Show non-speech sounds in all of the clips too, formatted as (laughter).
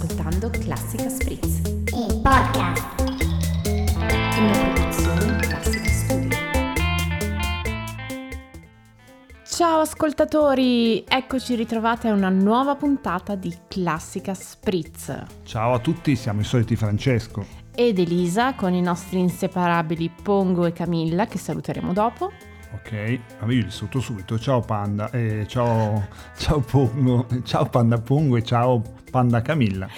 ascoltando Classica Spritz, il podcast. una produzione Classica Studio. Ciao ascoltatori, eccoci ritrovate a una nuova puntata di Classica Spritz. Ciao a tutti, siamo i soliti Francesco. Ed Elisa con i nostri inseparabili Pongo e Camilla che saluteremo dopo. Ok, io li saluto subito. Ciao Panda, e ciao, ciao Pongo, (laughs) ciao Panda Pongo e ciao Panda Camilla.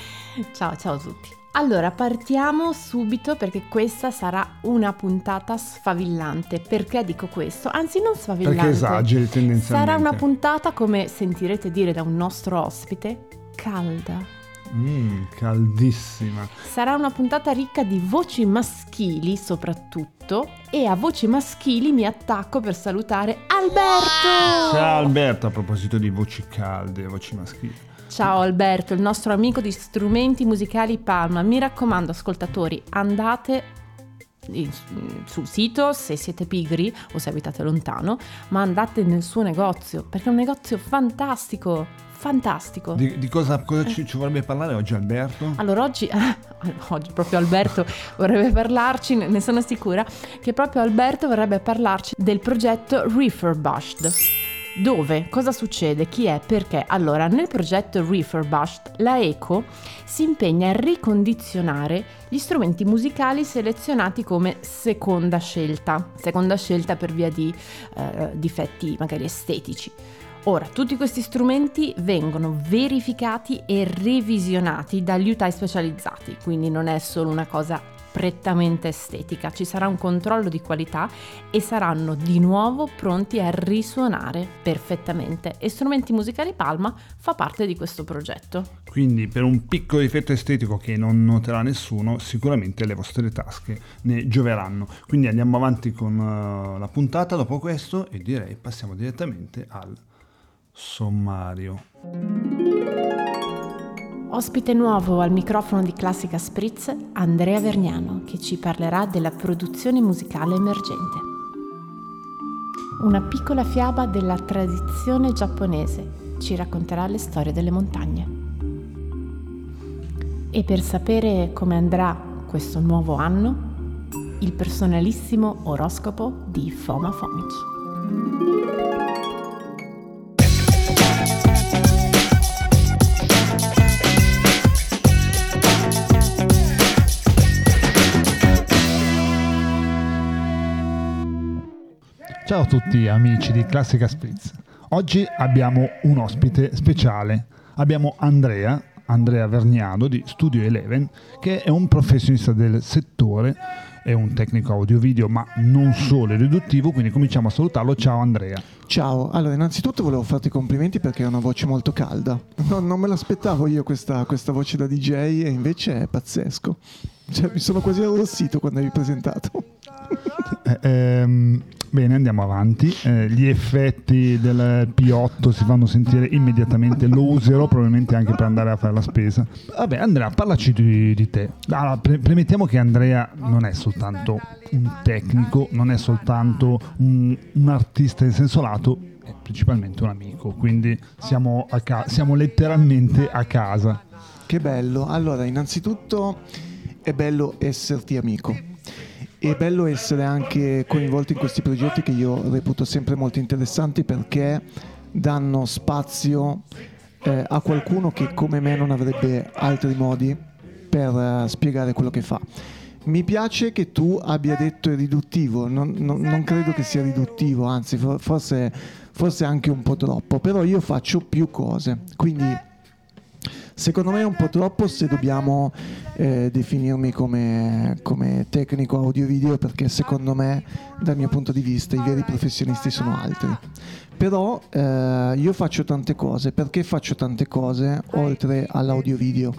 Ciao, ciao a tutti. Allora, partiamo subito perché questa sarà una puntata sfavillante. Perché dico questo? Anzi, non sfavillante. Perché esageri tendenzialmente. Sarà una puntata, come sentirete dire da un nostro ospite, calda. Mmm, caldissima. Sarà una puntata ricca di voci maschili soprattutto e a voci maschili mi attacco per salutare Alberto! Ciao Alberto, a proposito di voci calde, voci maschili. Ciao Alberto, il nostro amico di strumenti musicali Palma. Mi raccomando, ascoltatori, andate sul sito se siete pigri o se abitate lontano, ma andate nel suo negozio perché è un negozio fantastico, fantastico. Di, di cosa, cosa ci, ci vorrebbe parlare oggi Alberto? Allora oggi, (laughs) oggi proprio Alberto vorrebbe parlarci, ne sono sicura, che proprio Alberto vorrebbe parlarci del progetto Refurbished. Dove? Cosa succede? Chi è? Perché? Allora, nel progetto Refurbished la ECO si impegna a ricondizionare gli strumenti musicali selezionati come seconda scelta, seconda scelta per via di eh, difetti magari estetici. Ora, tutti questi strumenti vengono verificati e revisionati dagli utai specializzati, quindi non è solo una cosa prettamente estetica, ci sarà un controllo di qualità e saranno di nuovo pronti a risuonare perfettamente. E Strumenti Musicali Palma fa parte di questo progetto. Quindi per un piccolo difetto estetico che non noterà nessuno, sicuramente le vostre tasche ne gioveranno. Quindi andiamo avanti con eh, la puntata dopo questo e direi passiamo direttamente al sommario. Ospite nuovo al microfono di Classica Spritz, Andrea Vergnano, che ci parlerà della produzione musicale emergente. Una piccola fiaba della tradizione giapponese ci racconterà le storie delle montagne. E per sapere come andrà questo nuovo anno, il personalissimo oroscopo di Foma Fomic. Ciao a tutti amici di Classica Spritz. Oggi abbiamo un ospite speciale. Abbiamo Andrea, Andrea Vergnano di Studio Eleven, che è un professionista del settore, è un tecnico audio-video, ma non solo, è riduttivo, quindi cominciamo a salutarlo. Ciao Andrea. Ciao, allora innanzitutto volevo farti i complimenti perché hai una voce molto calda. No, non me l'aspettavo io questa, questa voce da DJ e invece è pazzesco. Cioè, mi sono quasi arrossito quando hai presentato. Eh, ehm, bene, andiamo avanti. Eh, gli effetti del P8 si fanno sentire immediatamente. Lo userò probabilmente anche per andare a fare la spesa. Vabbè, Andrea, parlaci di, di te. Allora, pre- premettiamo che Andrea non è soltanto un tecnico, non è soltanto un, un artista in senso lato, è principalmente un amico. Quindi siamo, ca- siamo letteralmente a casa. Che bello. Allora, innanzitutto è bello esserti amico. È bello essere anche coinvolti in questi progetti che io reputo sempre molto interessanti perché danno spazio eh, a qualcuno che come me non avrebbe altri modi per eh, spiegare quello che fa. Mi piace che tu abbia detto è riduttivo, non, non- non credo che sia riduttivo, anzi for- forse, forse anche un po' troppo, però io faccio più cose, quindi secondo me è un po' troppo se dobbiamo eh, definirmi come, come tecnico audio-video perché secondo me dal mio punto di vista i veri professionisti sono altri. Però eh, io faccio tante cose, perché faccio tante cose oltre all'audio-video?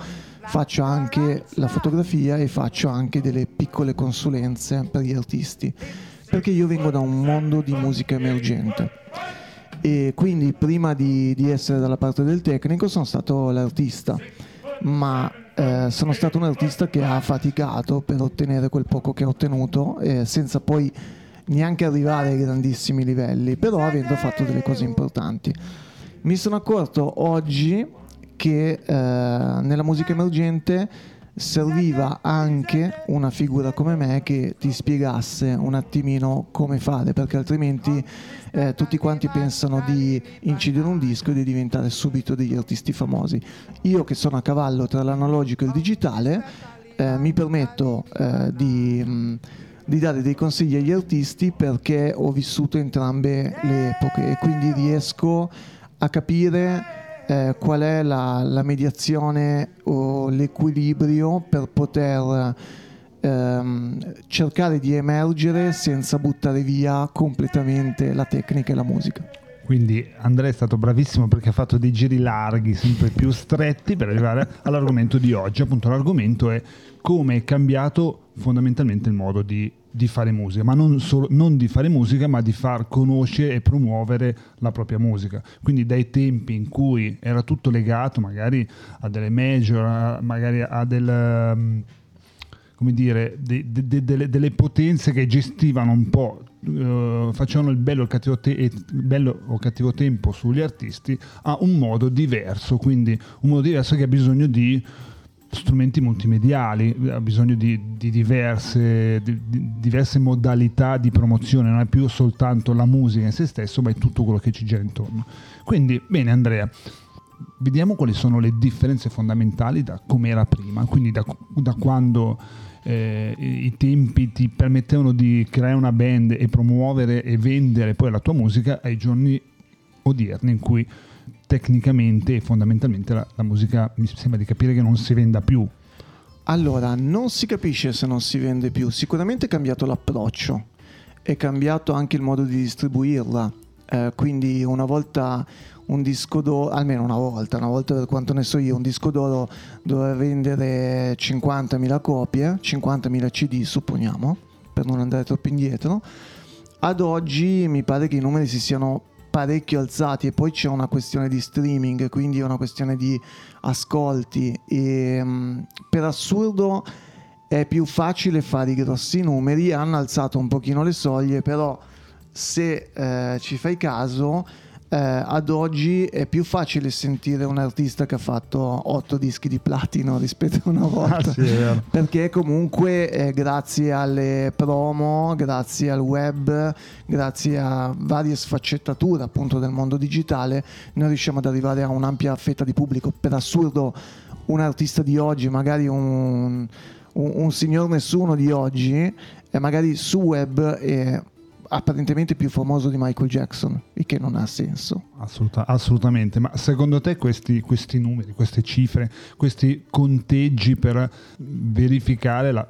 Faccio anche la fotografia e faccio anche delle piccole consulenze per gli artisti, perché io vengo da un mondo di musica emergente e quindi prima di, di essere dalla parte del tecnico sono stato l'artista, ma eh, sono stato un artista che ha faticato per ottenere quel poco che ha ottenuto eh, senza poi neanche arrivare ai grandissimi livelli, però avendo fatto delle cose importanti. Mi sono accorto oggi che eh, nella musica emergente serviva anche una figura come me che ti spiegasse un attimino come fare, perché altrimenti eh, tutti quanti pensano di incidere un disco e di diventare subito degli artisti famosi. Io che sono a cavallo tra l'analogico e il digitale, eh, mi permetto eh, di... Mh, di dare dei consigli agli artisti perché ho vissuto entrambe le epoche e quindi riesco a capire eh, qual è la, la, mediazione o l'equilibrio per poter ehm, cercare di emergere senza buttare via completamente la tecnica e la musica. Quindi Andrea è stato bravissimo perché ha fatto dei giri larghi, sempre più stretti per arrivare (laughs) all'argomento di oggi. Appunto l'argomento è come è cambiato fondamentalmente il modo di, di fare musica, ma non, solo, non, di fare musica, ma di far conoscere e promuovere la propria musica. Quindi dai tempi in cui era tutto legato magari a delle major, magari a del... Um, come dire, de, de, de, delle, delle, potenze che gestivano un po', uh, facevano il bello, il, te- il bello o cattivo tempo sugli artisti, a un modo diverso, quindi un modo diverso che ha bisogno di strumenti multimediali, ha bisogno di, di, diverse, di, di, diverse, modalità di promozione, non è più soltanto la musica in se stesso, ma è tutto quello che ci gira intorno. Quindi, bene Andrea, vediamo quali sono le differenze fondamentali da come era prima, quindi da, da quando eh, i tempi ti permettevano di creare una band e promuovere e vendere poi la tua musica ai giorni odierni in cui tecnicamente e fondamentalmente la, la musica mi sembra di capire che non si venda più. Allora, non si capisce se non si vende più, sicuramente è cambiato l'approccio, è cambiato anche il modo di distribuirla, eh, quindi una volta un disco d'oro, almeno una volta, una volta per quanto ne so io, un disco d'oro doveva vendere 50.000 copie, 50.000 CD supponiamo, per non andare troppo indietro. Ad oggi mi pare che i numeri si siano parecchio alzati e poi c'è una questione di streaming, quindi è una questione di ascolti. E mm, per assurdo è più facile fare i grossi numeri, hanno alzato un pochino le soglie, però se eh, ci fai caso eh, ad oggi è più facile sentire un artista che ha fatto otto dischi di platino rispetto a una volta. Ah, sì, perché comunque eh, grazie alle promo, grazie al web, grazie a varie sfaccettature appunto del mondo digitale, noi riusciamo ad arrivare a un'ampia fetta di pubblico. Per assurdo un artista di oggi, magari un, un, un signor nessuno di oggi, e magari su web è apparentemente più famoso di Michael Jackson, il che non ha senso. Assoluta, assolutamente, ma secondo te questi, questi, numeri, queste cifre, questi conteggi per verificare la,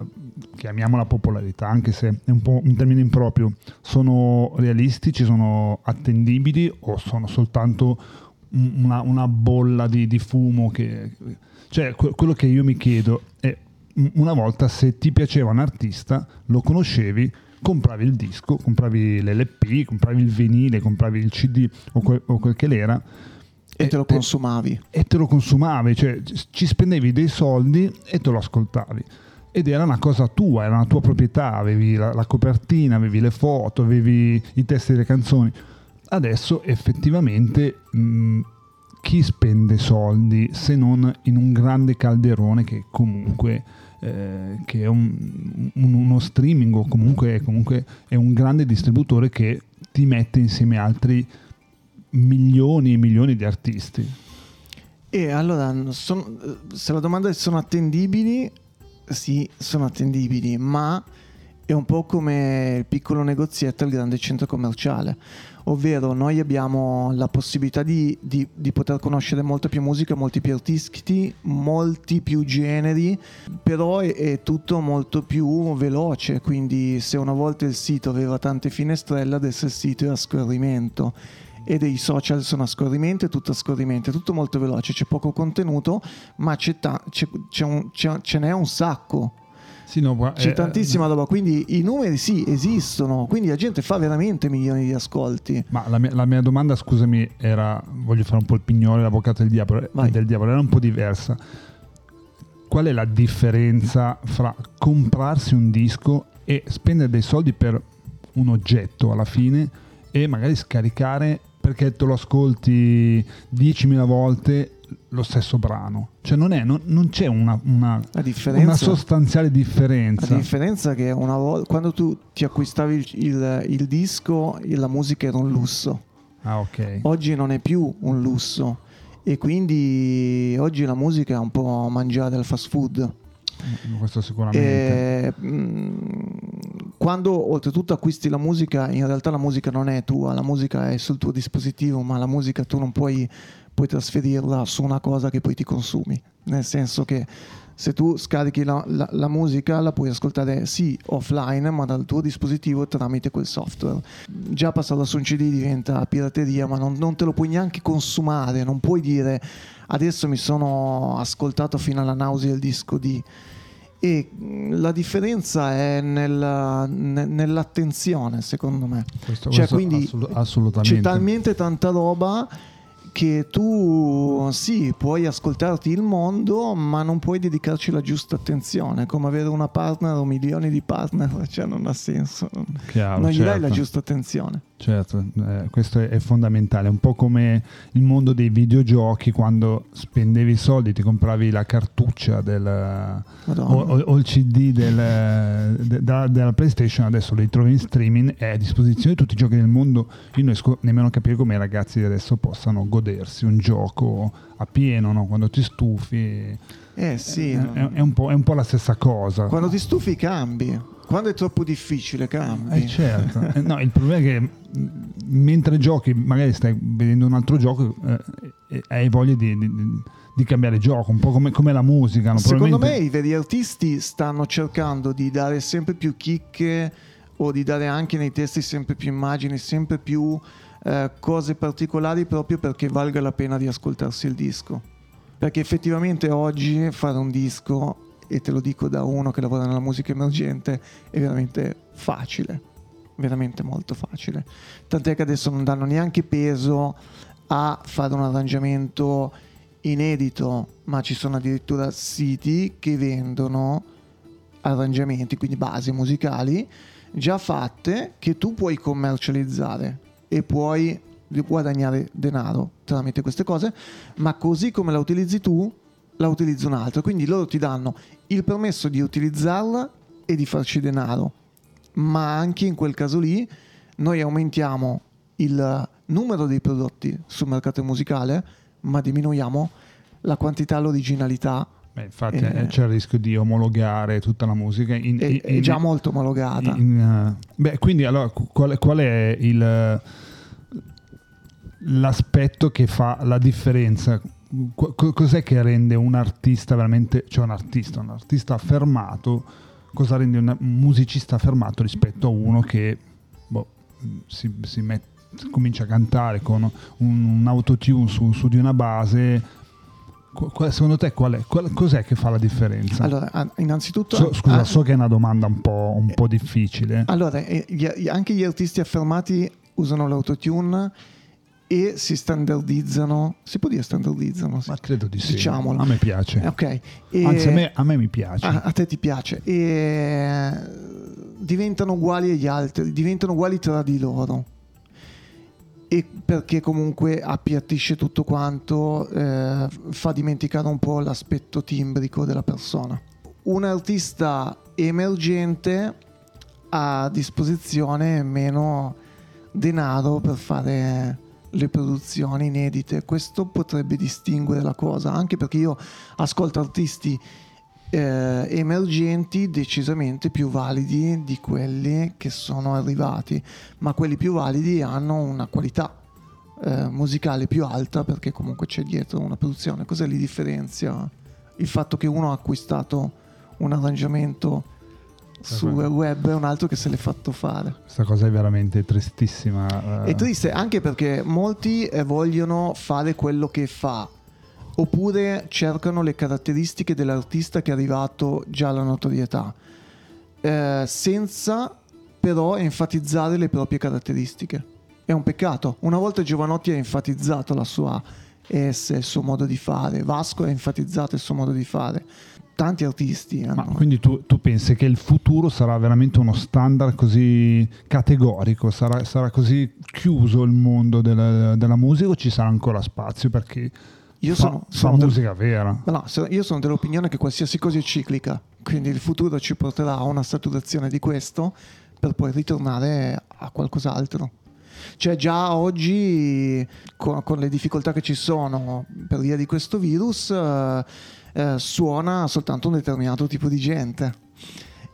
chiamiamola popolarità, anche se è un po' un termine improprio, sono realistici, sono attendibili o sono soltanto una, una bolla di, di fumo che... Cioè, quello che io mi chiedo è una volta se ti piaceva un artista, lo conoscevi, compravi il disco, compravi l'LP, compravi il vinile, compravi il CD o quel, o quel che l'era. E, e te lo consumavi. E te lo consumavi, cioè ci spendevi dei soldi e te lo ascoltavi. Ed era una cosa tua, era una tua proprietà, avevi la, la copertina, avevi le foto, avevi i testi delle canzoni. Adesso effettivamente mh, chi spende soldi se non in un grande calderone che comunque eh, che è un, un, uno streaming o comunque, comunque è un grande distributore che ti mette insieme altri milioni e milioni di artisti. E allora, sono, se la domanda è sono attendibili, sì, sono attendibili, ma è un po' come il piccolo negozietto al grande centro commerciale ovvero noi abbiamo la possibilità di, di, di, poter conoscere molta più musica, molti più artisti, molti più generi, però è, è, tutto molto più veloce, quindi se una volta il sito aveva tante finestrelle, adesso il sito è a scorrimento e dei social sono a scorrimento, è tutto a scorrimento, è tutto molto veloce, c'è poco contenuto, ma c'è ta- c'è, c'è un, ce n'è un sacco sì, no, C'è eh, tantissima roba, quindi i numeri sì esistono, quindi la gente fa veramente milioni di ascolti. Ma la mia, la mia domanda, scusami, era, voglio fare un po' il pignolo, l'avvocato del diavolo, del diavolo, era un po' diversa. Qual è la differenza fra comprarsi un disco e spendere dei soldi per un oggetto alla fine e magari scaricare perché te lo ascolti 10.000 volte lo stesso brano. Cioè non, è, non, non c'è una, una, una sostanziale differenza. la differenza è che una volta, quando tu ti acquistavi il, il- il disco, la musica era un lusso. Ah, ok. Oggi non è più un lusso e quindi oggi la musica è un po' mangiare del fast food. Questo sicuramente. E, mm, quando oltretutto acquisti la musica, in realtà la musica non è tua, la musica è sul tuo dispositivo, ma la musica tu non puoi, puoi trasferirla su una cosa che poi ti consumi. Nel senso che se tu scarichi la, la- la musica la puoi ascoltare sì offline, ma dal tuo dispositivo tramite quel software. Già passarla su un CD diventa pirateria, ma non, non te lo puoi neanche consumare, non puoi dire adesso mi sono ascoltato fino alla nausea il disco di e mh, la differenza è nella- ne- nell'attenzione secondo me Questo, cioè, questo quindi assolut- assolutamente. c'è talmente tanta roba che tu sì puoi ascoltarti il mondo ma non puoi dedicarci la giusta attenzione. Come avere una partner o milioni di partner (laughs) cioè non ha senso. Chiaro, non gli dai la certo. giusta attenzione Certo, eh, questo è, è fondamentale, un po' come il mondo dei videogiochi quando spendevi i soldi, ti compravi la cartuccia del, o, o- o il CD del- de- da- della PlayStation, adesso li trovi in streaming, è a disposizione di tutti i giochi del mondo. Io non riesco nemmeno a capire come i ragazzi di adesso possano godersi un gioco a pieno, no? quando ti stufi. eh sì È, è- è un po', è un po' la stessa cosa. quando ti stufi cambi quando è troppo difficile cambi Eh, certo. Eh, no, il problema è che mh, mentre giochi, magari stai vedendo un altro gioco eh, e hai voglia di, di- di cambiare gioco, un po' come, come la musica. no? Secondo me Probabilmente- i veri artisti stanno cercando di dare sempre più chicche o di dare anche nei testi sempre più immagini, sempre più eh, cose particolari proprio perché valga la pena di ascoltarsi il disco. Perché effettivamente oggi fare un disco, e te lo dico da uno che lavora nella musica emergente, è veramente facile, veramente molto facile. Tant'è che adesso non danno neanche peso a fare un arrangiamento inedito, ma ci sono addirittura siti che vendono arrangiamenti, quindi basi musicali già fatte che tu puoi commercializzare e puoi guadagnare denaro tramite queste cose, ma così come la utilizzi tu, la utilizza un altro. Quindi loro ti danno il permesso di utilizzarla e di farci denaro, ma anche in quel caso lì noi aumentiamo il numero dei prodotti sul mercato musicale, ma diminuiamo la quantità, l'originalità. Beh, infatti Eh. eh, c'è il rischio di omologare tutta la musica. In, È, in- è già molto omologata. in, eh, beh, quindi allora qu- qual, qual è il, l'aspetto che fa la differenza? Cos'è che rende un artista veramente, cioè un artista, un artista affermato, cosa rende un musicista affermato rispetto a uno che boh, si, si met- comincia a cantare con un, un autotune su, su di una base? Qu- secondo te qual è? Qual- cos'è che fa la differenza? Allora, innanzitutto... So- scusa, ah, so che è una domanda un po', un po' difficile. Allora, eh, gli- anche gli artisti affermati usano l'autotune e si standardizzano. Si può dire standardizzano? Ma credo di sì. Diciamolo. A me piace. Eh, Ok. E- Anzi, a me, a me mi piace. a, a te ti piace. E diventano uguali agli altri, diventano uguali tra di loro. E perché comunque appiattisce tutto quanto, eh, fa dimenticare un po' l'aspetto timbrico della persona. Un artista emergente ha a disposizione meno denaro per fare le produzioni inedite. Questo potrebbe distinguere la cosa, anche perché io ascolto artisti eh, emergenti decisamente più validi di quelli che sono arrivati, ma quelli più validi hanno una qualità eh, musicale più alta perché comunque c'è dietro una produzione. Cosa li differenzia? Il fatto che uno ha acquistato un arrangiamento sul web e un altro che se l'è fatto fare. Questa cosa è veramente tristissima. eh. È triste anche perché molti eh, vogliono fare quello che fa, oppure cercano le caratteristiche dell'artista che è arrivato già alla notorietà, eh, senza però enfatizzare le proprie caratteristiche. È un peccato. Una volta Giovanotti ha enfatizzato la sua esse, il suo modo di fare, Vasco ha enfatizzato il suo modo di fare. Tanti artisti hanno... Ma quindi tu, tu pensi che il futuro sarà veramente uno standard così categorico? Sarà, sarà così chiuso il mondo della, della musica o ci sarà ancora spazio? Perché io fa, sono, fa sono del- musica vera. Ma no, io sono dell'opinione che qualsiasi cosa è ciclica, quindi il futuro ci porterà a una saturazione di questo per poi ritornare a qualcos'altro. Cioè già oggi con, con le difficoltà che ci sono per via di questo virus eh, eh, suona soltanto un determinato tipo di gente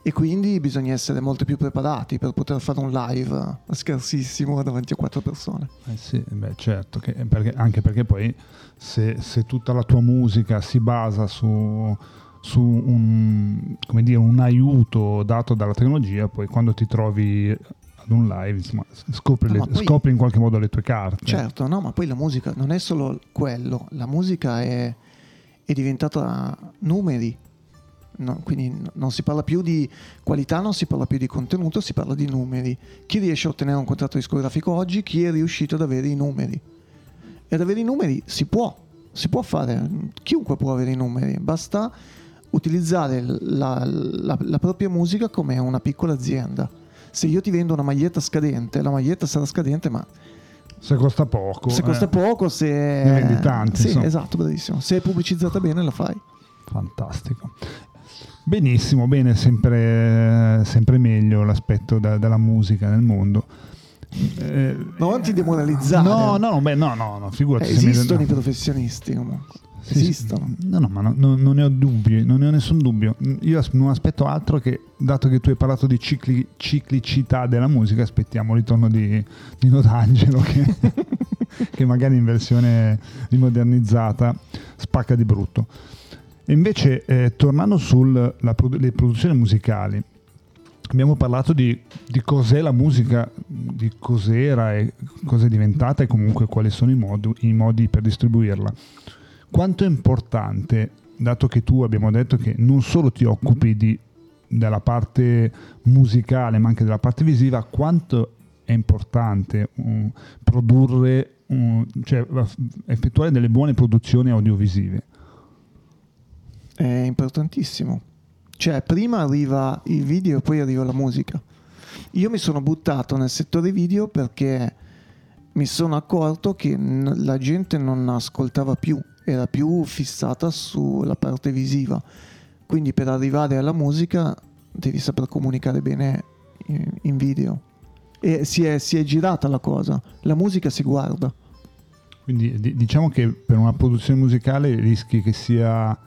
e quindi bisogna essere molto più preparati per poter fare un live scarsissimo davanti a quattro persone. Eh sì, beh, certo, che- perché- anche perché poi se, se tutta la tua musica si basa su, su un, come dire, un aiuto dato dalla tecnologia, poi quando ti trovi ad un live, insomma, scopri, No, le- poi- scopri in qualche modo le tue carte. Certo, no, ma poi la musica non è solo quello, la musica è, è diventata numeri, No, quindi non si parla più di qualità, non si parla più di contenuto, si parla di numeri. Chi riesce a ottenere un contratto discografico oggi, chi è riuscito ad avere i numeri. E ad avere i numeri si può, si può fare, chiunque può avere i numeri, basta utilizzare la, la- la propria musica come una piccola azienda. Se io ti vendo una maglietta scadente, la maglietta sarà scadente, ma Se costa poco. se costa eh, poco, se Ne vendi tanti, Sì, insomma. esatto, bravissimo. Se è pubblicizzata bene, la fai. Fantastico. Benissimo, bene, sempre, sempre meglio l'aspetto da- della musica nel mondo. Eh, Non ti demoralizzare. No, no, beh, no, no, no, figurati. Eh, mi- esistono no. i professionisti comunque. Sì, sì. esistono. No, no, ma no- no- non ne ho dubbi, non ne ho nessun dubbio. Io non aspetto altro che, dato che tu hai parlato di cicli- ciclicità della musica, aspettiamo il ritorno di Nino D'Angelo che, (laughs) che magari in versione rimodernizzata spacca di brutto. E invece, eh, tornando sulle produzioni musicali, abbiamo parlato di, di cos'è la musica, di cos'era e cosa è diventata e comunque quali sono i, modu- i modi per distribuirla. Quanto è importante, dato che tu abbiamo detto che non solo ti occupi di- della parte musicale ma anche della parte visiva, quanto è importante um, produrre, um, cioè effettuare delle buone produzioni audiovisive? È importantissimo. Cioè, prima arriva il video e poi arriva la musica. Io mi sono buttato nel settore video perché mi sono accorto che la gente non ascoltava più, era più fissata sulla parte visiva. Quindi per arrivare alla musica devi saper comunicare bene in, in video. E si è, si è girata la cosa. La musica si guarda. Quindi di- diciamo che per una produzione musicale rischi che sia...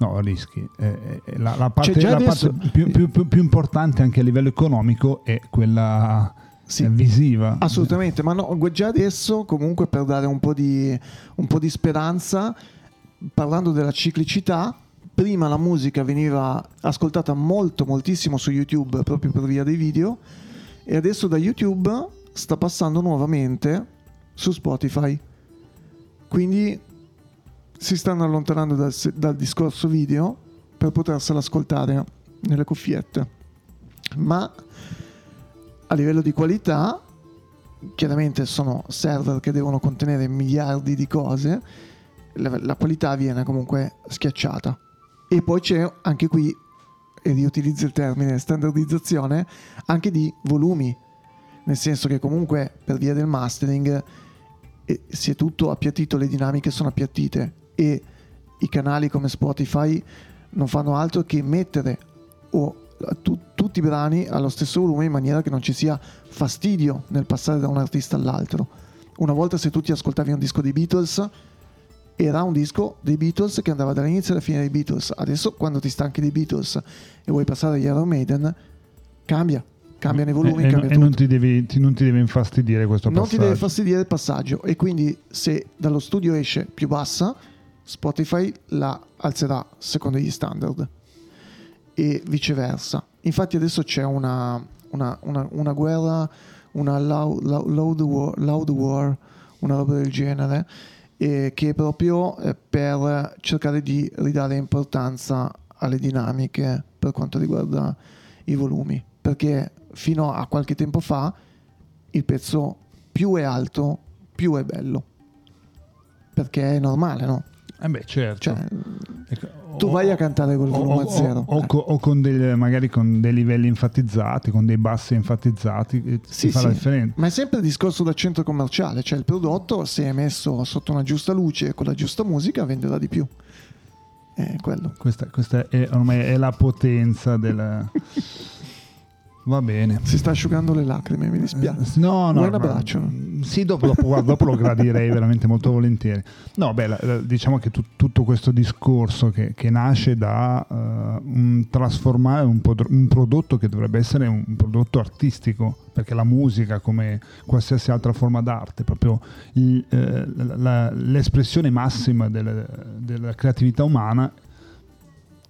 No, rischi. eh, eh, la, la parte, Cioè, la adesso- parte più, più- più- più importante anche a livello economico è quella Sì. visiva. Assolutamente, ma no, già adesso comunque per dare un po' di, un po' di speranza, parlando della ciclicità, prima la musica veniva ascoltata molto moltissimo su YouTube proprio per via dei video e adesso da YouTube sta passando nuovamente su Spotify. Quindi si stanno allontanando dal, dal discorso video per potersela ascoltare nelle cuffiette. Ma a livello di qualità, chiaramente sono server che devono contenere miliardi di cose, la, la qualità viene comunque schiacciata. E poi c'è anche qui, e riutilizzo il termine standardizzazione, anche di volumi, nel senso che comunque per via del mastering eh, si è tutto appiattito, le dinamiche sono appiattite e i canali come Spotify non fanno altro che mettere o tu- tutti i brani allo stesso volume in maniera che non ci sia fastidio nel passare da un artista all'altro. Una volta se tu ti ascoltavi un disco dei Beatles era un disco dei Beatles che andava dall'inizio alla fine dei Beatles. Adesso quando ti stanchi dei Beatles e vuoi passare agli Iron Maiden cambia, cambiano i volumi, e, cambia e tutto. non, ti devi, ti- non ti deve infastidire questo Non ti passaggio. deve fastidire il passaggio e quindi se dallo studio esce più bassa, Spotify la alzerà secondo gli standard e viceversa. Infatti adesso c'è una, una, una, una guerra, una loud, loud, war, loud war, una roba del genere, eh, che è proprio per cercare di ridare importanza alle dinamiche per quanto riguarda i volumi. Perché fino a qualche tempo fa il pezzo più è alto, più è bello. Perché è normale, no? Eh beh, certo. Cioè, Ecco, tu vai a cantare col volume a zero. O, o, o, con dei, magari con dei livelli enfatizzati, con dei bassi enfatizzati, eh, si sì, fa sì. la differenza. Ma è sempre il discorso del centro commerciale, cioè il prodotto se è messo sotto una giusta luce e con la giusta musica venderà di più. È quello. Questa, questa è, ormai è la potenza del... (laughs) Va bene. Si sta asciugando le lacrime, mi dispiace. Eh, no, no. Un abbraccio? Sì, dopo, dopo, dopo, lo gradirei (laughs) veramente molto volentieri. No, beh, diciamo che tu, tutto questo discorso che, che nasce da uh, un trasformare un, un, prodotto che dovrebbe essere un prodotto artistico, perché la musica, come qualsiasi altra forma d'arte, proprio il, eh, la, l'espressione massima delle, della creatività umana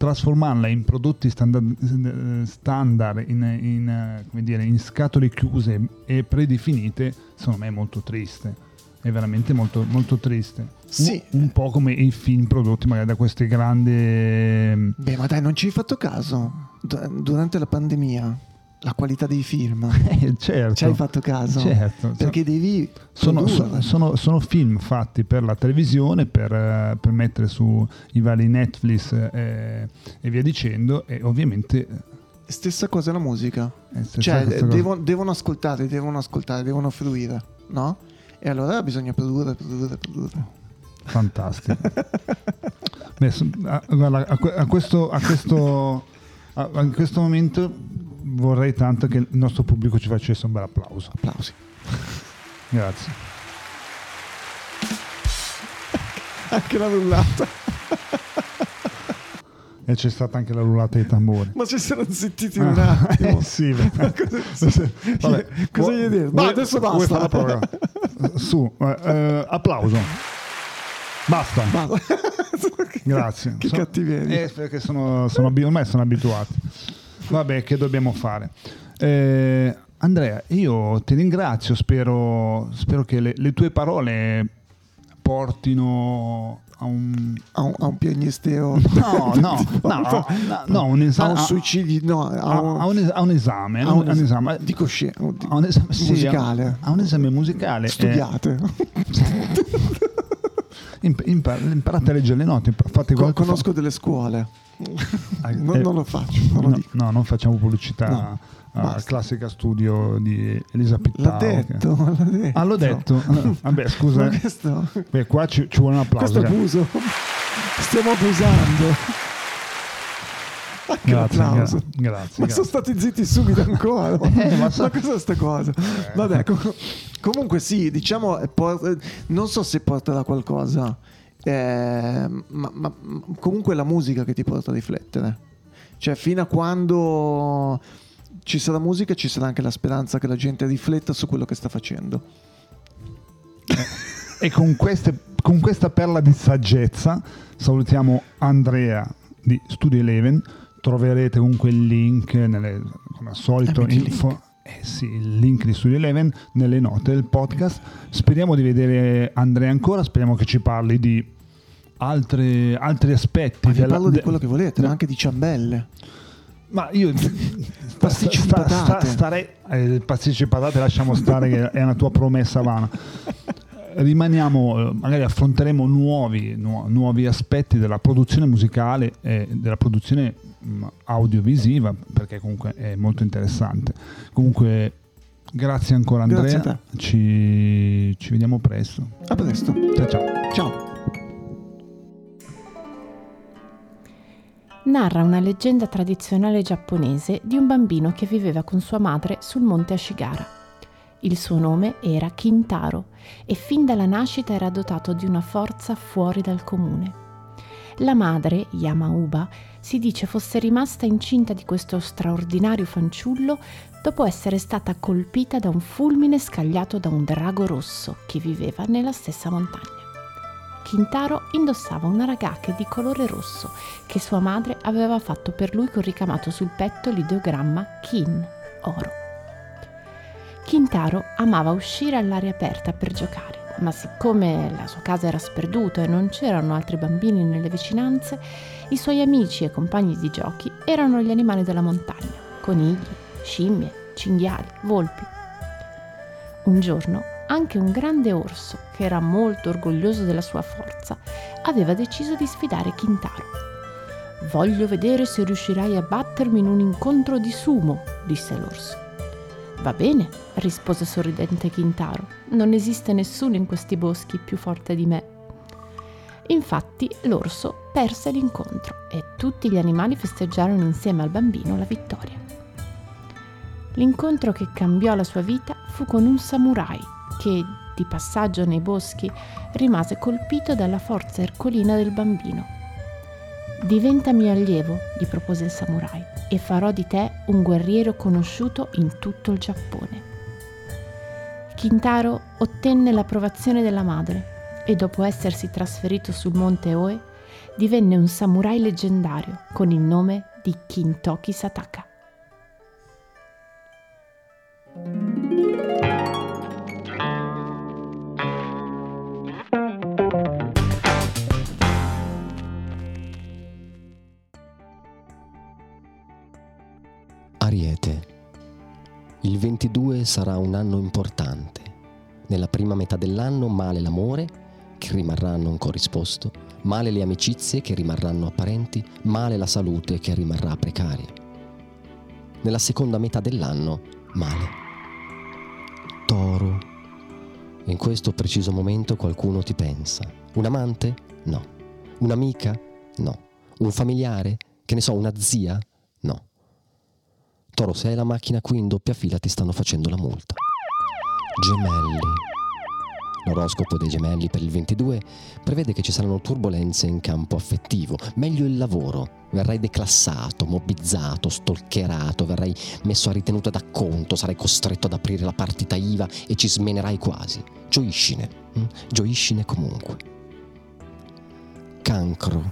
trasformarla in prodotti standard, standard in, in, dire, in, scatole chiuse e predefinite, secondo me è molto triste. È veramente molto, molto triste. Sì. Un, un, po' come i film prodotti magari da queste grandi... Beh, ma dai, non ci hai fatto caso? Durante la pandemia la qualità dei film. (laughs) Eh, certo. Ci hai fatto caso? Certo. Perché devi... Sono, sono, sono, sono, film fatti per la televisione, per, uh, per mettere sui vari Netflix eh, e via dicendo e ovviamente... Stessa cosa la musica. Eh, cioè, devo, devono ascoltare, devono ascoltare, devono fruire, no? E allora bisogna produrre, produrre, produrre. Fantastico. (laughs) Beh, a, a, a, questo, a questo, a, questo momento vorrei tanto che il nostro pubblico ci facesse un bel applauso. Applausi. Grazie. (laughs) Anche la rullata. (laughs) E c'è stata anche la rullata dei tamburi. Ma ci siamo zittiti un ah, attimo. Eh, sì, (laughs) cosa, Vabbè, cosa gli dire? Ma adesso basta. Su, eh, eh, applauso. Basta. basta. Grazie. Che so, cattiveria. Eh, perché sono, sono, ormai sono abituati. Vabbè, che dobbiamo fare? Eh, Andrea, io ti ringrazio, spero, spero che le, le, tue parole portino a un, a un, a un piagnisteo. (laughs) No, no, (laughs) no, no, no, un esame. A un suicidio, no, a un, a un, a un esame. A un, un esame. Di coscienza. A un esame musicale. A un esame musicale. Studiate. (laughs) Eh, imparate a leggere le note. Fate Conosco delle scuole non, eh, non, lo faccio. Non lo no, no, non facciamo pubblicità. No. Uh, classica studio di Elisa Pittao. L'ha detto, che... l'ha detto. Ah, l'ho detto. Vabbè, scusa. Questo... Beh, qua ci, ci, vuole un applauso. Questo abuso. Stiamo abusando. Anche grazie. Gra- grazie. Ma grazie. sono stati zitti subito ancora. (laughs) eh, ma, so... ma cos'è sta cosa? Eh. Vabbè, com- comunque sì, diciamo, por- non so se porta da qualcosa eh, ma, ma, comunque è la musica che ti porta a riflettere. Cioè, fino a quando ci sarà musica, ci sarà anche la speranza che la gente rifletta su quello che sta facendo. e con, queste, con questa perla di saggezza salutiamo Andrea di Studio Eleven. Troverete comunque il link, nelle, come al solito, info. Eh sì, il link di Studio Eleven nelle note del podcast. Speriamo di vedere Andrea ancora, speriamo che ci parli di altre, altri aspetti. Ma vi della, parlo di quello che volete, ma anche di ciambelle. Ma io (laughs) pasticci sta, sta, starei eh, pasticci patate lasciamo stare che è una tua promessa vana. Rimaniamo, eh, magari affronteremo nuovi, nu- nuovi aspetti della produzione musicale e della produzione mh, audiovisiva perché comunque è molto interessante. Comunque grazie ancora Andrea, grazie ci, ci vediamo presto. A presto. Ciao ciao. Ciao. narra una leggenda tradizionale giapponese di un bambino che viveva con sua madre sul monte Ashigara. Il suo nome era Kintaro e fin dalla nascita era dotato di una forza fuori dal comune. La madre, Yamauba, si dice fosse rimasta incinta di questo straordinario fanciullo dopo essere stata colpita da un fulmine scagliato da un drago rosso che viveva nella stessa montagna. Kintaro indossava una ragacca di colore rosso che sua madre aveva fatto per lui con ricamato sul petto l'ideogramma Kin, oro. Kintaro amava uscire all'aria aperta per giocare, ma siccome la sua casa era sperduta e non c'erano altri bambini nelle vicinanze, i suoi amici e compagni di giochi erano gli animali della montagna, conigli, scimmie, cinghiali, volpi. Un giorno anche un grande orso, che era molto orgoglioso della sua forza, aveva deciso di sfidare Kintaro. Voglio vedere se riuscirai a battermi in un incontro di sumo, disse l'orso. Va bene, rispose sorridente Kintaro. Non esiste nessuno in questi boschi più forte di me. Infatti l'orso perse l'incontro e tutti gli animali festeggiarono insieme al bambino la vittoria. L'incontro che cambiò la sua vita fu con un samurai che, di passaggio nei boschi, rimase colpito dalla forza ercolina del bambino. Diventa mio allievo, gli propose il samurai, e farò di te un guerriero conosciuto in tutto il Giappone. Kintaro ottenne l'approvazione della madre e dopo essersi trasferito sul monte Oe divenne un samurai leggendario con il nome di Kintoki Sataka. Sarà un anno importante. Nella prima metà dell'anno male l'amore che rimarranno un corrisposto, male le amicizie che rimarranno apparenti, male la salute che rimarrà precaria. Nella seconda metà dell'anno, male. Toro. In questo preciso momento qualcuno ti pensa. Un amante? No. Un'amica? No. Un familiare? Che ne so, una zia? Toro, se hai la macchina qui in doppia fila ti stanno facendo la multa. Gemelli. L'oroscopo dei gemelli per il 22 prevede che ci saranno turbulenze in campo affettivo, meglio il lavoro, verrai declassato, mobbizzato, stalkerato, verrai messo a ritenuta d'acconto, sarai costretto ad aprire la partita IVA e ci smenerai quasi. Gioiscine, hm? gioiscine comunque. Cancro.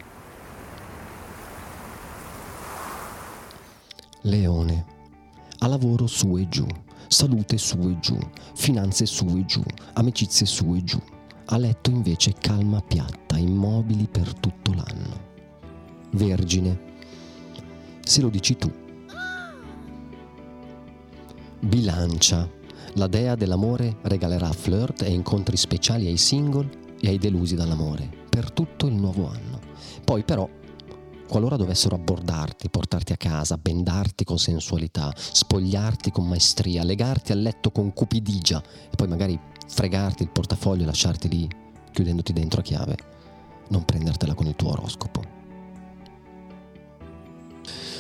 Leone. A lavoro su e giù salute su e giù, finanze su e giù, amicizie su e giù. A letto invece calma piatta, immobili per tutto l'anno. Vergine, se lo dici tu. Bilancia, la dea dell'amore regalerà flirt e incontri speciali ai single e ai delusi dall'amore per tutto il nuovo anno. Poi però qualora dovessero abbordarti, portarti a casa, bendarti con sensualità, spogliarti con maestria, legarti al letto con cupidigia e poi magari fregarti il portafoglio e lasciarti lì chiudendoti dentro a chiave, non prendertela con il tuo oroscopo.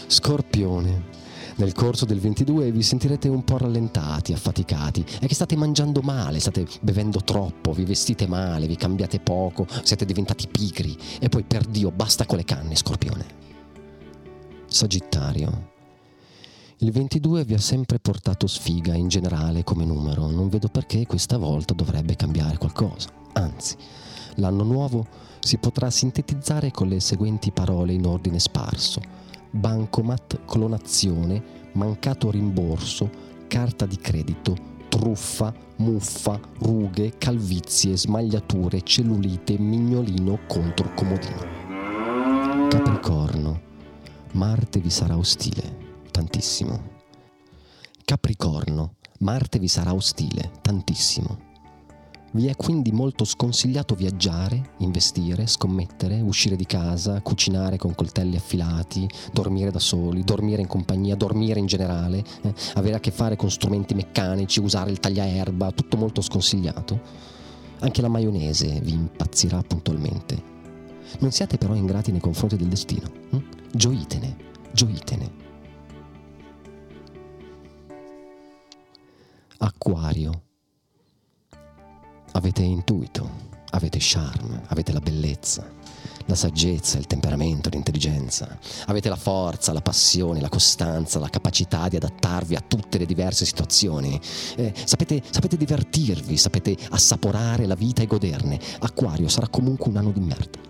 Scorpione. Nel corso del 22 vi sentirete un po' rallentati, affaticati. È che state mangiando male, state bevendo troppo, vi vestite male, vi cambiate poco, siete diventati pigri. E poi per Dio basta con le canne, Scorpione. Sagittario. Il 22 vi ha sempre portato sfiga in generale come numero, non vedo perché questa volta dovrebbe cambiare qualcosa. Anzi, l'anno nuovo si potrà sintetizzare con le seguenti parole in ordine sparso bancomat, clonazione, mancato rimborso, carta di credito, truffa, muffa, rughe, calvizie, smagliature, cellulite, mignolino contro comodino. Capricorno, Marte vi sarà ostile, tantissimo. Capricorno, Marte vi sarà ostile, tantissimo. Vi è quindi molto sconsigliato viaggiare, investire, scommettere, uscire di casa, cucinare con coltelli affilati, dormire da soli, dormire in compagnia, dormire in generale, eh, avere a che fare con strumenti meccanici, usare il tagliaerba, tutto molto sconsigliato. Anche la maionese vi impazzirà puntualmente. Non siate però ingrati nei confronti del destino. Hm? Gioitene, gioitene. Acquario Avete intuito, avete charme, avete la bellezza, la saggezza, il temperamento, l'intelligenza. Avete la forza, la passione, la costanza, la capacità di adattarvi a tutte le diverse situazioni. Eh, sapete, sapete divertirvi, sapete assaporare la vita e goderne. Acquario sarà comunque un anno di merda.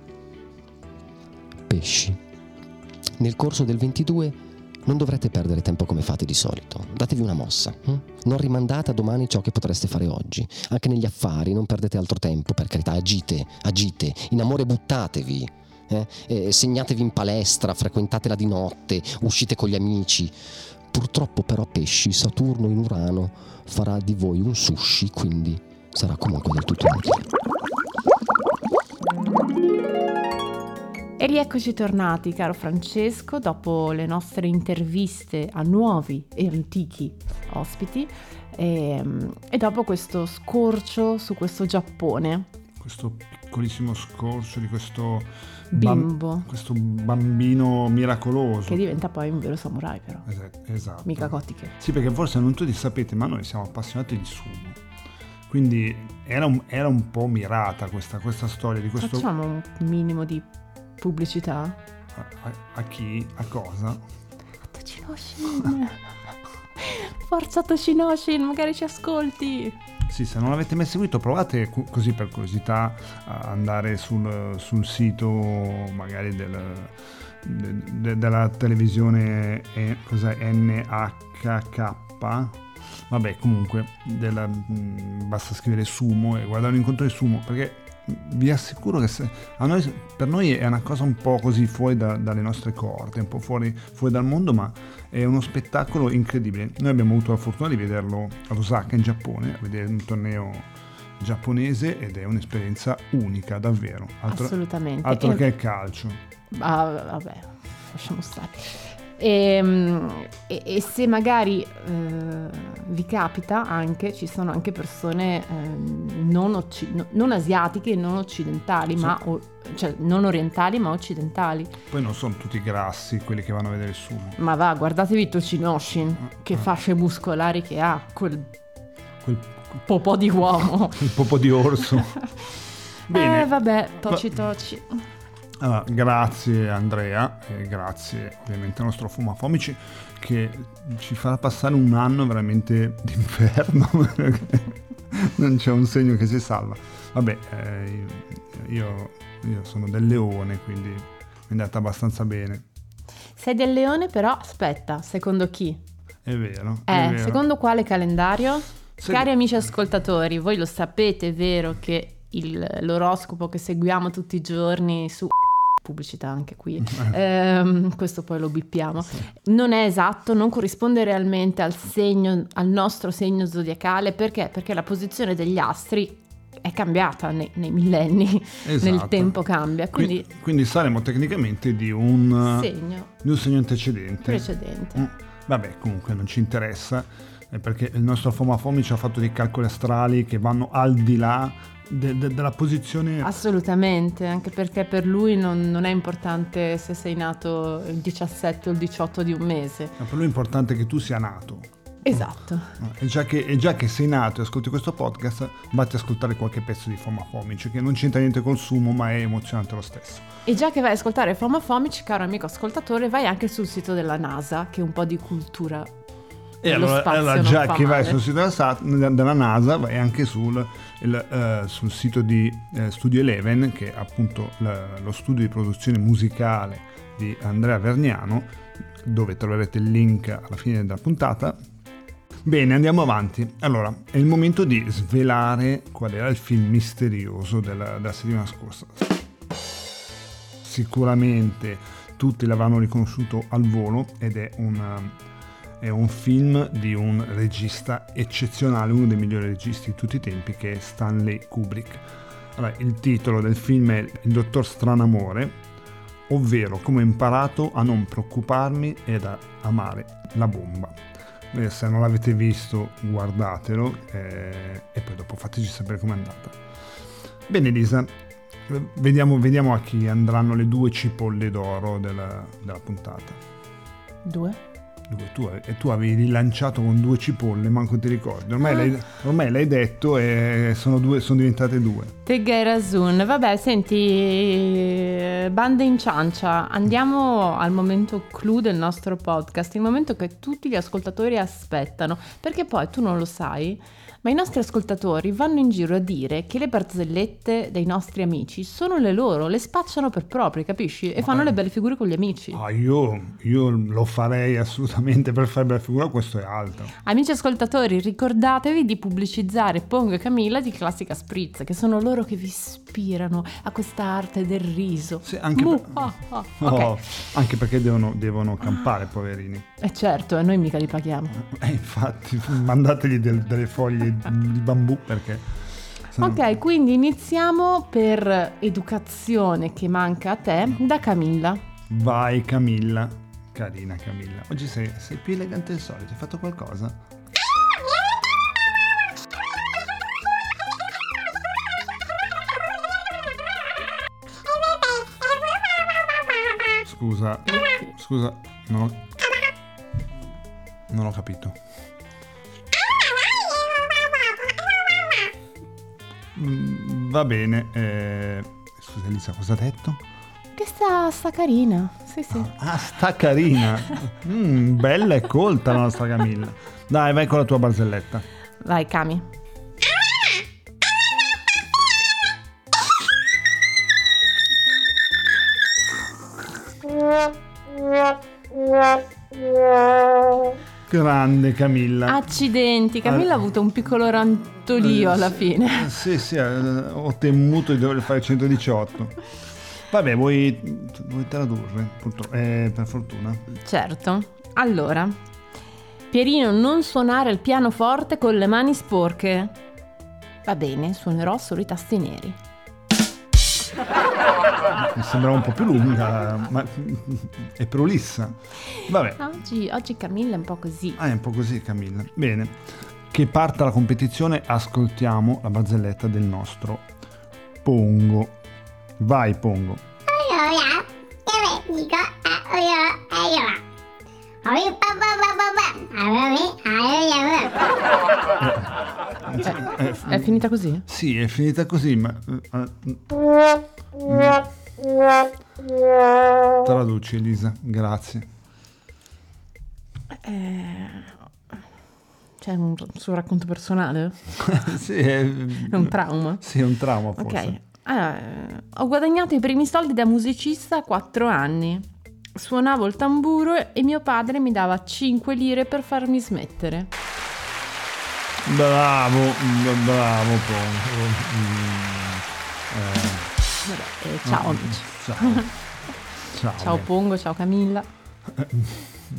Pesci. Nel corso del 22 non dovrete perdere tempo come fate di solito. Datevi una mossa. Hm? Non rimandate a domani ciò che potreste fare oggi. Anche negli affari non perdete altro tempo, per carità. Agite, agite. In amore buttatevi. Eh? Eh, segnatevi in palestra, frequentatela di notte, uscite con gli amici. Purtroppo però pesci, Saturno in Urano farà di voi un sushi, quindi sarà comunque del tutto inutile. E rieccoci tornati, caro Francesco, dopo le nostre interviste a nuovi e antichi ospiti e, e dopo questo scorcio su questo Giappone. Questo piccolissimo scorcio di questo Bimbo. questo bambino miracoloso. Che diventa poi un vero samurai però. Esatto. esatto. Mica Kotiche. Sì, perché forse non tutti sapete, ma noi siamo appassionati di sumo. Quindi era un, era un po' mirata questa, questa storia di questo... Facciamo un minimo di pubblicità. A, a- a chi? A cosa? Toshinoshin. (laughs) Forza Toshinoshin, magari ci ascolti. Sì, se non l'avete mai seguito provate così per curiosità a andare sul, sul sito magari del, de- de- della televisione eh? NHK. Vabbè, comunque della- mh, basta scrivere sumo e guardare un incontro di sumo perché vi assicuro che se- noi, per noi è una cosa un po' così fuori da- dalle nostre corde, un po' fuori, fuori dal mondo, ma è uno spettacolo incredibile. Noi abbiamo avuto la fortuna di vederlo a Osaka in Giappone, a vedere un torneo giapponese ed è un'esperienza unica, davvero. Altro, Assolutamente. altro E- che il calcio. Ah, vabbè, lasciamo stare. Ehm, E, e se magari eh, vi capita anche, ci sono anche persone ehm, non, occi- no- non asiatiche e non occidentali, Sì. ma o- cioè non orientali ma occidentali. Poi non sono tutti grassi quelli che vanno a vedere il sumo. Ma va, guardatevi Toshinoshin, che Ah. fasce muscolari che ha, quel Quel, popò di uomo. (laughs) quel popo di orso. (laughs) Bene. Eh vabbè, toci toci. Allora, grazie Andrea e grazie ovviamente al nostro Fumafomici che ci farà passare un anno veramente d'inferno (laughs) non c'è un segno che si salva. Vabbè, eh, io, io sono del leone quindi mi è andata abbastanza bene. Sei del leone però, aspetta, secondo chi? È vero. è Eh, vero. secondo quale calendario? Se- Cari amici ascoltatori, voi lo sapete, è vero che il- l'oroscopo che seguiamo tutti i giorni su pubblicità anche qui, (laughs) ehm, questo poi lo bippiamo, non è esatto, non corrisponde realmente al segno, al nostro segno zodiacale, perché? Perché la posizione degli astri è cambiata nei, nei millenni, (laughs) nel Esatto. tempo cambia, quindi Quindi, quindi saremo tecnicamente di un, segno di un segno antecedente. precedente. Mm, Vabbè, comunque non ci interessa, eh, perché il nostro Fomafomi ci ha fatto dei calcoli astrali che vanno al di là de- de- della posizione... Assolutamente, anche perché per lui non, non è importante se sei nato il 17 o il 18 di un mese. Ma per lui è importante che tu sia nato. Esatto. E già, che, e già che sei nato e ascolti questo podcast, vatti a ascoltare qualche pezzo di Fomafomici, che non c'entra niente col sumo, ma è emozionante lo stesso. E già che vai a ascoltare Fomofomici, caro amico ascoltatore, vai anche sul sito della NASA, che un po' di cultura E allora, allora già che vai male. sul sito della, della NASA, vai anche sul, il, eh, sul sito di eh, Studio Eleven, che è appunto la- lo studio di produzione musicale di Andrea Verniano, dove troverete il link alla fine della puntata. Bene, andiamo avanti. Allora, è il momento di svelare qual era il film misterioso della, della settimana scorsa. Sicuramente tutti l'avranno riconosciuto al volo ed è un, è un film di un regista eccezionale, uno dei migliori registi di tutti i tempi, che è Stanley Kubrick. Allora, il titolo del film è Il dottor Stranamore, ovvero come ho imparato a non preoccuparmi ed a amare la bomba. Eh, Se non l'avete visto, guardatelo eh, e poi dopo fateci sapere com'è andata. Bene, Lisa, vediamo, vediamo a chi andranno le due cipolle d'oro della, della puntata. Due? Tu, e tu avevi rilanciato con due cipolle, manco ti ricordi. Ormai, l'hai, ormai l'hai detto e sono, due, sono diventate due. Teghe Razun. Vabbè, senti, bande in ciancia, andiamo al momento clou del nostro podcast, il momento che tutti gli ascoltatori aspettano, perché poi tu non lo sai, ma i nostri ascoltatori vanno in giro a dire che le barzellette dei nostri amici sono le loro, le spacciano per proprie, capisci? E fanno le belle figure con gli amici. Ah, io, io lo farei assolutamente per fare bella figura, questo è altro. Amici ascoltatori, ricordatevi di pubblicizzare Pongo e Camilla di Classica Spritz, che sono loro che vi ispirano a questa arte del riso. Sì, anche, per- ah. Oh, Ok, anche perché devono, devono campare, poverini. e certo, e noi mica li paghiamo. E infatti, mandategli del- delle foglie di bambù perché. Ok, quindi iniziamo per educazione che manca a te da Camilla. Vai Camilla. Carina Camilla. Oggi sei, sei più elegante del solito. Hai fatto qualcosa? Scusa, scusa, non ho, non ho capito. Mm, Va bene, eh, scusa Elisa, cosa ha detto? Che sta, sta carina. Sì, sì. Ah, sta carina. Mm, bella e colta la nostra Camilla. Dai, vai con la tua barzelletta. Vai, Cami. Grande Camilla. Accidenti, Camilla ha avuto un piccolo rantolio alla fine. Eh, Sì, sì, eh, ho temuto di dover fare 118. Vabbè, vuoi, vuoi tradurre? Purtroppo, eh, per fortuna. Certo. Allora, Pierino, non suonare il pianoforte con le mani sporche. Va bene, suonerò solo i tasti neri. Mi sembrava un po' più lunga, ma è prolissa. Vabbè, Oggi, oggi Camilla è un po' così. ah, è un po' così Camilla. Bene, che parta la competizione, ascoltiamo la barzelletta del nostro Pongo. Vai Pongo. Allora, io dico, eh, eh. Allora, allora. Eh, È finita così? Sì, è finita così, ma... eh, eh, Traduci Elisa, grazie. C'è un suo racconto personale? (laughs) sì, è, È un trauma? Sì, è un trauma forse. Ok. Eh, ho guadagnato i primi soldi da musicista a 4 anni. Suonavo il tamburo e mio padre mi dava 5 lire per farmi smettere. Bravo, b- bravo Pongo. Mm, eh, eh, ciao amici. ciao. (laughs) Ciao. Ciao. Pongo, ciao Camilla. Ci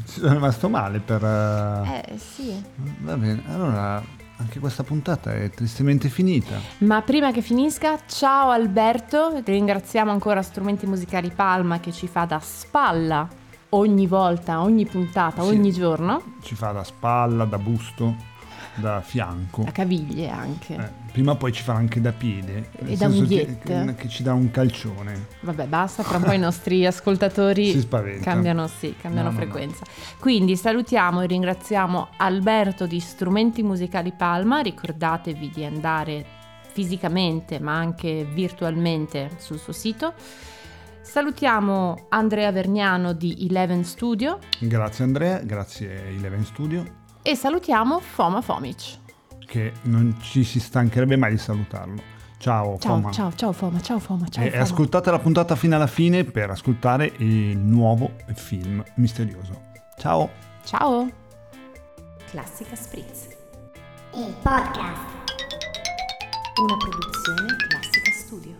(laughs) sono rimasto male per... eh, Eh sì. Va bene, allora anche questa puntata è tristemente finita. Ma prima che finisca, ciao Alberto, ringraziamo ancora Strumenti Musicali Palma che ci fa da spalla ogni volta, ogni puntata, Sì. ogni giorno, Ci fa da spalla, da busto, da fianco. da caviglie anche. Eh, prima o poi ci fa anche da piede. E da senso che, unghiette. che- che ci dà un calcione. Vabbè, basta, fra un po' i nostri (laughs) ascoltatori Si spaventano. cambiano, sì, cambiano No, no, no. frequenza. Quindi salutiamo e ringraziamo Alberto di Strumenti Musicali Palma, ricordatevi di andare fisicamente ma anche virtualmente sul suo sito. Salutiamo Andrea Vergnano di Eleven Studio Grazie Andrea, grazie Eleven Studio, e salutiamo Foma Fomic. che non ci si stancherebbe mai di salutarlo. Ciao, Ciao, Foma. ciao, ciao Foma, ciao Foma, ciao E Foma. ascoltate la puntata fino alla fine per ascoltare il nuovo film misterioso. Ciao! ciao. Classica Spritz, Il podcast. una produzione Classica Studio.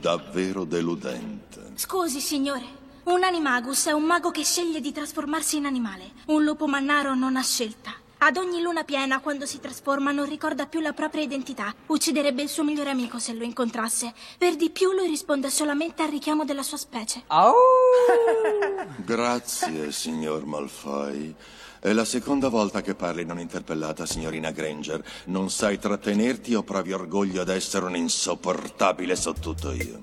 Davvero deludente. Scusi, signore. Un animagus è un mago che sceglie di trasformarsi in animale. Un lupo mannaro non ha scelta. Ad ogni luna piena, quando si trasforma, non ricorda più la propria identità. Ucciderebbe il suo migliore amico se lo incontrasse. Per di più, lui risponde solamente al richiamo della sua specie. (laughs) Grazie, signor Malfoy. È la seconda volta che parli non interpellata, signorina Granger. Non sai trattenerti o provi orgoglio ad essere un insopportabile sottotuto io?